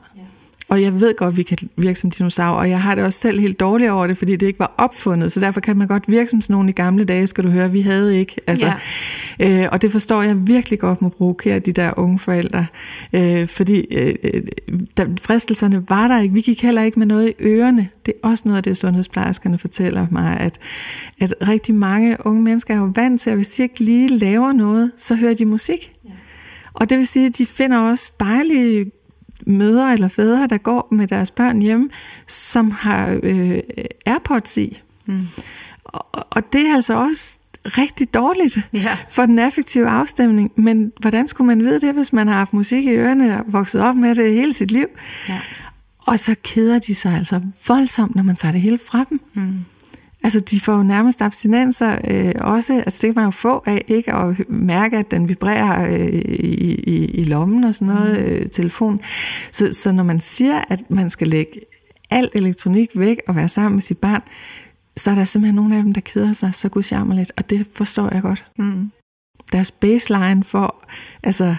Og jeg ved godt, at vi kan virke som dinosaurer, og jeg har det også selv helt dårligt over det, fordi det ikke var opfundet. Så derfor kan man godt virke som sådan nogle i gamle dage, skal du høre, vi havde ikke. Altså, ja. øh, og det forstår jeg virkelig godt må provokere de der unge forældre. Øh, fordi øh, der, fristelserne var der ikke. Vi gik heller ikke med noget i ørerne. Det er også noget af det, sundhedsplejerskerne fortæller mig, at, at rigtig mange unge mennesker er jo vant til, at hvis de ikke lige laver noget, så hører de musik. Ja. Og det vil sige, at de finder også dejlige mødre eller fædre, der går med deres børn hjem, som har øh, AirPods i. Mm. Og, og det er altså også rigtig dårligt ja. for den effektive afstemning. Men hvordan skulle man vide det, hvis man har haft musik i ørerne og vokset op med det hele sit liv? Ja. Og så keder de sig altså voldsomt, når man tager det hele fra dem. Mm. Altså, de får jo nærmest abstinenser øh, også. Altså, det kan man jo få af ikke at mærke, at den vibrerer øh, i, i, i lommen og sådan noget, mm. øh, telefon. Så, så når man siger, at man skal lægge al elektronik væk og være sammen med sit barn, så er der simpelthen nogle af dem, der keder sig så gudsjammerligt, og det forstår jeg godt. Mm. Deres baseline for, altså,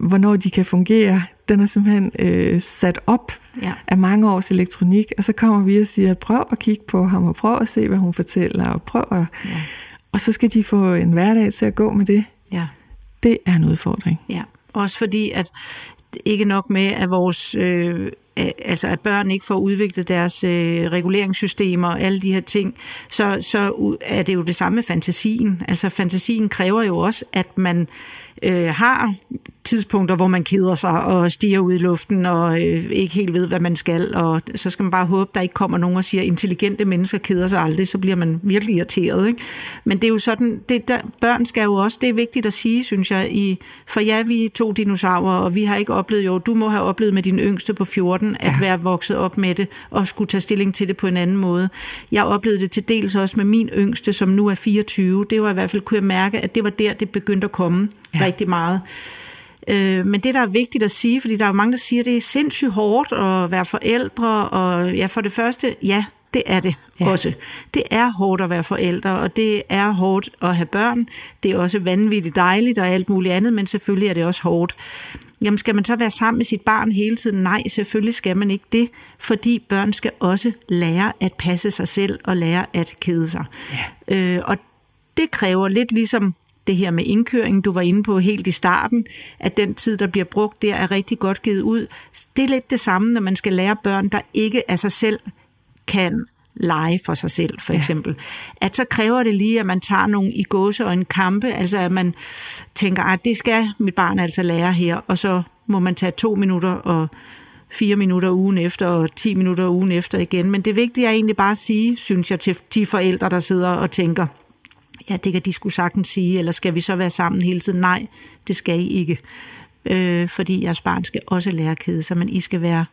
hvornår de kan fungere, den er simpelthen øh, sat op ja. af mange års elektronik, og så kommer vi og siger, prøv at kigge på ham, og prøv at se, hvad hun fortæller, og prøv at... Ja. Og så skal de få en hverdag til at gå med det. Ja. Det er en udfordring. Ja, også fordi, at ikke nok med, at vores øh, altså at børn ikke får udviklet deres øh, reguleringssystemer og alle de her ting, så, så er det jo det samme med fantasien. Altså fantasien kræver jo også, at man øh, har tidspunkter, hvor man keder sig og stiger ud i luften og øh, ikke helt ved, hvad man skal, og så skal man bare håbe, der ikke kommer nogen og siger, intelligente mennesker keder sig aldrig, så bliver man virkelig irriteret. Ikke? Men det er jo sådan, det der, børn skal jo også, det er vigtigt at sige, synes jeg, i, for ja, vi er to dinosaurer, og vi har ikke oplevet, jo, du må have oplevet med din yngste på 14, at ja. være vokset op med det, og skulle tage stilling til det på en anden måde. Jeg oplevede det til dels også med min yngste, som nu er 24. Det var i hvert fald, kunne jeg mærke, at det var der, det begyndte at komme ja. rigtig meget. Øh, men det, der er vigtigt at sige, fordi der er mange, der siger, at det er sindssygt hårdt at være forældre, og ja, for det første, ja, det er det ja. også. Det er hårdt at være forældre, og det er hårdt at have børn. Det er også vanvittigt dejligt og alt muligt andet, men selvfølgelig er det også hårdt. Jamen skal man så være sammen med sit barn hele tiden? Nej, selvfølgelig skal man ikke det, fordi børn skal også lære at passe sig selv og lære at kede sig. Ja. Øh, og det kræver lidt ligesom det her med indkøringen, du var inde på helt i starten, at den tid, der bliver brugt der, er rigtig godt givet ud. Det er lidt det samme, når man skal lære børn, der ikke af sig selv kan lege for sig selv, for eksempel. Ja. At så kræver det lige, at man tager nogle i gåse og en kampe, altså at man tænker, at det skal mit barn altså lære her, og så må man tage to minutter og fire minutter ugen efter, og ti minutter ugen efter igen. Men det vigtige er egentlig bare at sige, synes jeg, til de forældre, der sidder og tænker, ja, det kan de skulle sagtens sige, eller skal vi så være sammen hele tiden? Nej, det skal I ikke. Øh, fordi jeres barn skal også lære at kede sig, men I skal være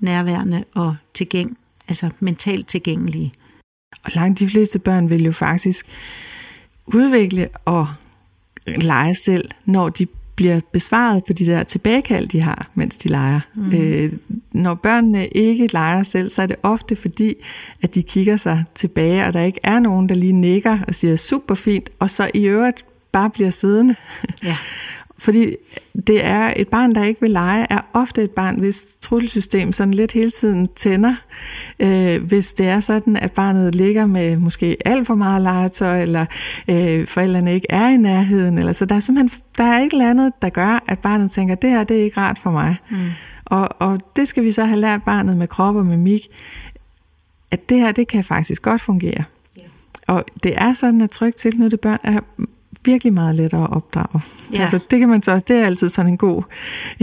nærværende og tilgæng, altså mentalt tilgængelige. Og langt de fleste børn vil jo faktisk udvikle og lege selv, når de bliver besvaret på de der tilbagekald, de har, mens de leger. Mm. Øh, når børnene ikke leger selv, så er det ofte fordi, at de kigger sig tilbage, og der ikke er nogen, der lige nikker og siger super fint, og så i øvrigt bare bliver siddende. Ja. *laughs* Fordi det er et barn, der ikke vil lege, er ofte et barn, hvis trusselsystem sådan lidt hele tiden tænder. Øh, hvis det er sådan, at barnet ligger med måske alt for meget legetøj, eller øh, forældrene ikke er i nærheden. Eller, så der er simpelthen der er et eller andet, der gør, at barnet tænker, det her det er ikke rart for mig. Mm. Og, og det skal vi så have lært barnet med krop og mimik, at det her, det kan faktisk godt fungere. Og det er sådan, at trygt tilknyttede børn er virkelig meget lettere at opdrage. Ja. Altså, det kan man så også, det er altid sådan en god, *laughs*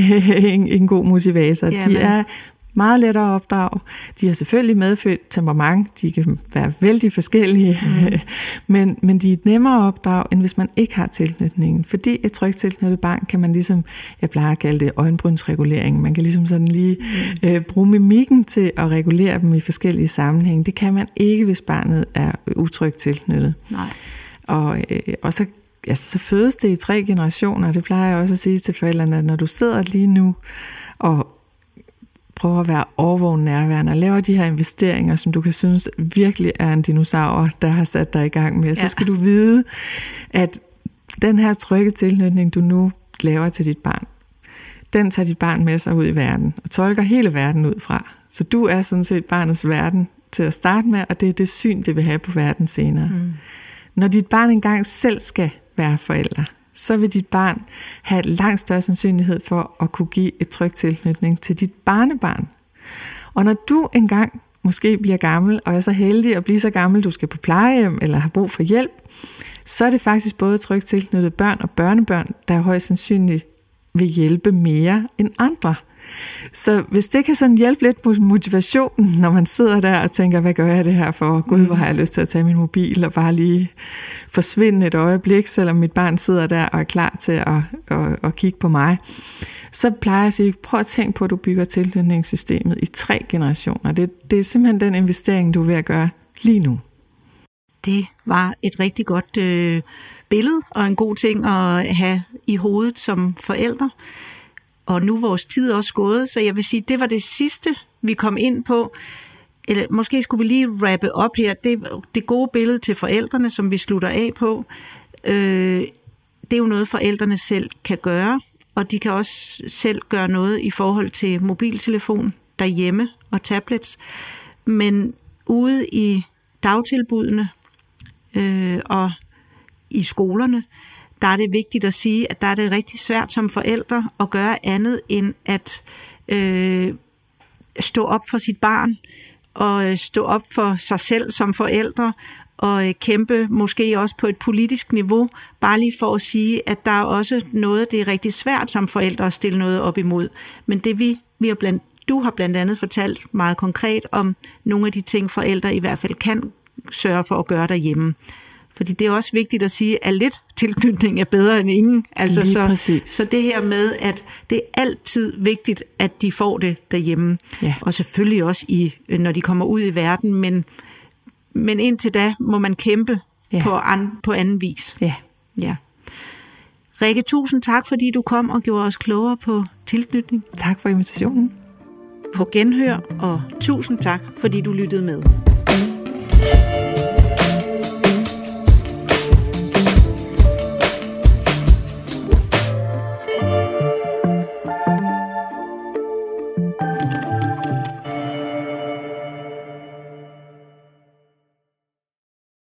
en, en god motivator. Ja, de er meget lettere at opdrage. De har selvfølgelig medfødt temperament, de kan være vældig forskellige, mm. *laughs* men, men de er nemmere at opdrage, end hvis man ikke har tilknytningen. Fordi et trygt tilknyttet barn kan man ligesom, jeg plejer at kalde det øjenbrynsregulering, man kan ligesom sådan lige mm. øh, bruge mimikken til at regulere dem i forskellige sammenhænge. Det kan man ikke, hvis barnet er utrygt tilknyttet. Nej. Og, øh, og så altså, så fødes det i tre generationer. Det plejer jeg også at sige til forældrene, at når du sidder lige nu og prøver at være overvågen nærværende og laver de her investeringer, som du kan synes virkelig er en dinosaur, der har sat dig i gang med, ja. så skal du vide, at den her trygge tilknytning, du nu laver til dit barn, den tager dit barn med sig ud i verden og tolker hele verden ud fra. Så du er sådan set barnets verden til at starte med, og det er det syn, det vil have på verden senere. Mm. Når dit barn engang selv skal være forældre, så vil dit barn have langt større sandsynlighed for at kunne give et trygt tilknytning til dit barnebarn. Og når du engang måske bliver gammel, og er så heldig at blive så gammel, du skal på plejehjem eller har brug for hjælp, så er det faktisk både trygt tilknyttet børn og børnebørn, der højst sandsynligt vil hjælpe mere end andre. Så hvis det kan sådan hjælpe lidt på motivationen, når man sidder der og tænker, hvad gør jeg det her for? Gud, hvor har jeg lyst til at tage min mobil og bare lige forsvinde et øjeblik, selvom mit barn sidder der og er klar til at, at, at kigge på mig. Så plejer jeg at sige, prøv at tænke på, at du bygger tilknytningssystemet i tre generationer. Det, det er simpelthen den investering, du er ved at gøre lige nu. Det var et rigtig godt øh, billede og en god ting at have i hovedet som forældre og nu er vores tid også gået, så jeg vil sige, det var det sidste, vi kom ind på. Eller måske skulle vi lige rappe op her. Det, det gode billede til forældrene, som vi slutter af på, øh, det er jo noget, forældrene selv kan gøre, og de kan også selv gøre noget i forhold til mobiltelefon derhjemme og tablets. Men ude i dagtilbudene øh, og i skolerne, der er det vigtigt at sige, at der er det rigtig svært som forældre at gøre andet end at øh, stå op for sit barn og øh, stå op for sig selv som forældre og øh, kæmpe måske også på et politisk niveau, bare lige for at sige, at der er også noget, det er rigtig svært som forældre at stille noget op imod. Men det vi, vi har blandt, du har blandt andet fortalt meget konkret om nogle af de ting, forældre i hvert fald kan sørge for at gøre derhjemme. Fordi det er også vigtigt at sige, at lidt tilknytning er bedre end ingen. Altså så, så det her med, at det er altid vigtigt, at de får det derhjemme. Ja. Og selvfølgelig også, i, når de kommer ud i verden. Men, men indtil da må man kæmpe ja. på, an, på anden vis. Ja. ja. Rikke, tusind tak, fordi du kom og gjorde os klogere på tilknytning. Tak for invitationen. På genhør, og tusind tak, fordi du lyttede med.